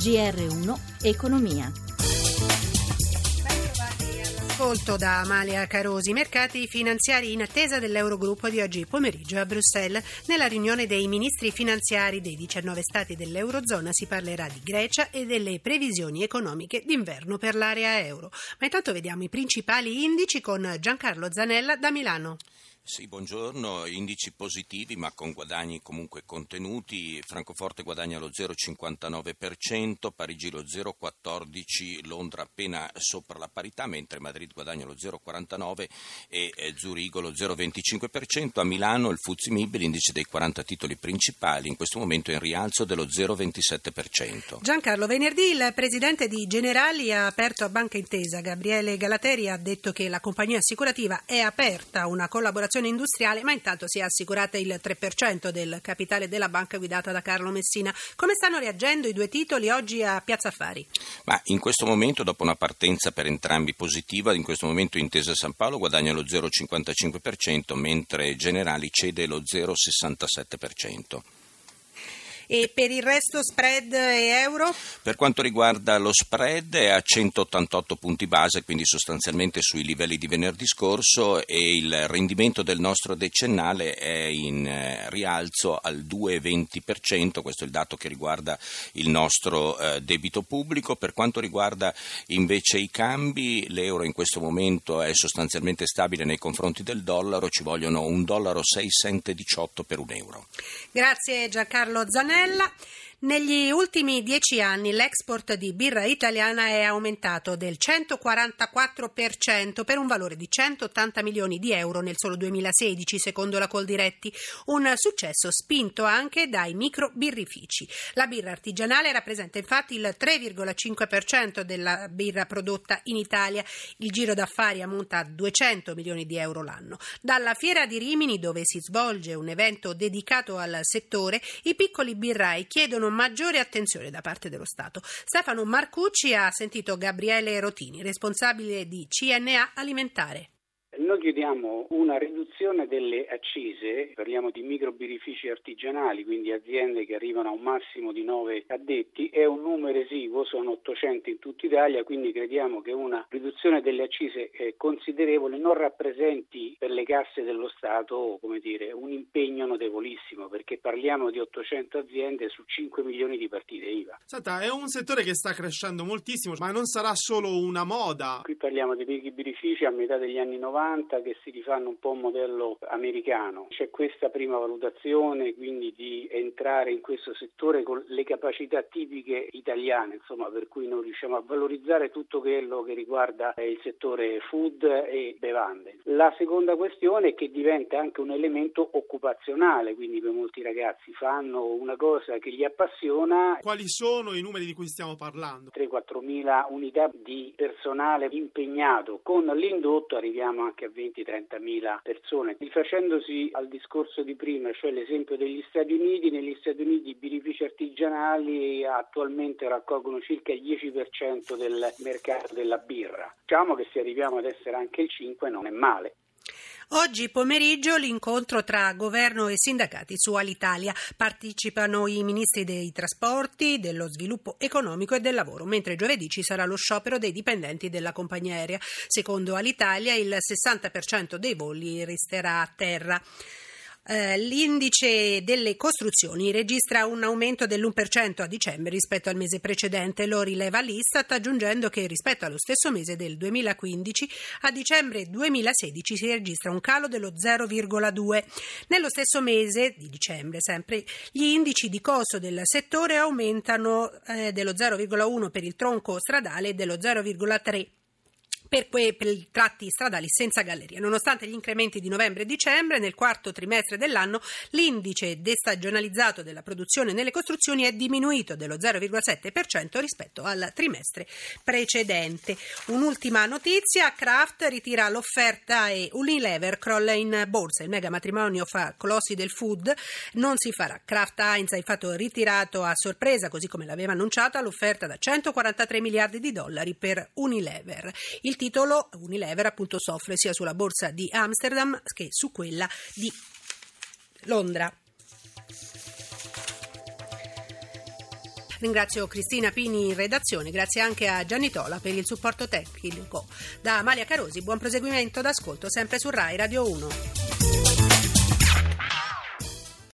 GR1 Economia. Ascolto da Amalia Carosi. Mercati finanziari in attesa dell'Eurogruppo di oggi pomeriggio a Bruxelles. Nella riunione dei ministri finanziari dei 19 stati dell'Eurozona si parlerà di Grecia e delle previsioni economiche d'inverno per l'area euro. Ma intanto vediamo i principali indici con Giancarlo Zanella da Milano. Sì, buongiorno. Indici positivi ma con guadagni comunque contenuti. Francoforte guadagna lo 0,59%, Parigi lo 0,14%, Londra appena sopra la parità, mentre Madrid guadagna lo 0,49% e eh, Zurigo lo 0,25%. A Milano il Fuzzi Mib, l'indice dei 40 titoli principali, in questo momento è in rialzo dello 0,27%. Giancarlo, venerdì il presidente di Generali ha aperto a Banca Intesa. Gabriele Galateri ha detto che la compagnia assicurativa è aperta a una collaborazione industriale, ma intanto si è assicurata il 3% del capitale della banca guidata da Carlo Messina. Come stanno reagendo i due titoli oggi a Piazza Affari? Ma in questo momento, dopo una partenza per entrambi positiva, in questo momento Intesa San Paolo guadagna lo 0,55%, mentre Generali cede lo 0,67%. E per il resto spread e euro? Per quanto riguarda lo spread è a 188 punti base, quindi sostanzialmente sui livelli di venerdì scorso e il rendimento del nostro decennale è in eh, rialzo al 2,20%, questo è il dato che riguarda il nostro eh, debito pubblico. Per quanto riguarda invece i cambi, l'euro in questo momento è sostanzialmente stabile nei confronti del dollaro, ci vogliono un dollaro 6,18 per un euro. Grazie Giancarlo Zanelli. Antonella. Negli ultimi dieci anni l'export di birra italiana è aumentato del 144% per un valore di 180 milioni di euro nel solo 2016, secondo la Coldiretti, un successo spinto anche dai micro birrifici. La birra artigianale rappresenta infatti il 3,5% della birra prodotta in Italia. Il giro d'affari ammonta a 200 milioni di euro l'anno. Dalla fiera di Rimini, dove si svolge un evento dedicato al settore, i piccoli birrai chiedono maggiore attenzione da parte dello Stato. Stefano Marcucci ha sentito Gabriele Rotini, responsabile di CNA Alimentare. Noi chiediamo una riduzione delle accise, parliamo di microbirifici artigianali, quindi aziende che arrivano a un massimo di 9 addetti, è un numero esiguo, sono 800 in tutta Italia, quindi crediamo che una riduzione delle accise considerevole non rappresenti per le casse dello Stato dire, un impegno notevolissimo, perché parliamo di 800 aziende su 5 milioni di partite IVA. Senta, è un settore che sta crescendo moltissimo, ma non sarà solo una moda. Qui parliamo di microbirifici a metà degli anni 90 90 che si rifanno un po' un modello americano. C'è questa prima valutazione quindi di entrare in questo settore con le capacità tipiche italiane, insomma, per cui noi riusciamo a valorizzare tutto quello che riguarda il settore food e bevande. La seconda questione è che diventa anche un elemento occupazionale, quindi per molti ragazzi fanno una cosa che gli appassiona. Quali sono i numeri di cui stiamo parlando? 3-4 mila unità di personale impegnato. Con l'indotto arriviamo anche a 20-30 mila persone. Rifacendosi al discorso di prima, cioè l'esempio degli Stati Uniti, negli Stati Uniti i birrifici artigianali attualmente raccolgono circa il 10% del mercato della birra. Diciamo che se arriviamo ad essere anche il 5 non è male. Oggi pomeriggio l'incontro tra governo e sindacati su Alitalia. Partecipano i ministri dei trasporti, dello sviluppo economico e del lavoro, mentre giovedì ci sarà lo sciopero dei dipendenti della compagnia aerea. Secondo Alitalia il 60% dei voli resterà a terra. Eh, l'indice delle costruzioni registra un aumento dell'1% a dicembre rispetto al mese precedente, lo rileva l'Istat aggiungendo che rispetto allo stesso mese del 2015 a dicembre 2016 si registra un calo dello 0,2. Nello stesso mese di dicembre sempre gli indici di costo del settore aumentano eh, dello 0,1 per il tronco stradale e dello 0,3 per, que- per i tratti stradali senza galleria. Nonostante gli incrementi di novembre e dicembre, nel quarto trimestre dell'anno l'indice destagionalizzato della produzione nelle costruzioni è diminuito dello 0,7% rispetto al trimestre precedente. Un'ultima notizia, Kraft ritira l'offerta e Unilever crolla in borsa. Il mega matrimonio fa colossi del food non si farà. Kraft Heinz ha infatti ritirato a sorpresa, così come l'aveva annunciata, l'offerta da 143 miliardi di dollari per Unilever. Il titolo Unilever appunto soffre sia sulla borsa di Amsterdam che su quella di Londra. Ringrazio Cristina Pini in redazione, grazie anche a Gianni Tola per il supporto tecnico. Da Amalia Carosi, buon proseguimento d'ascolto sempre su Rai Radio 1.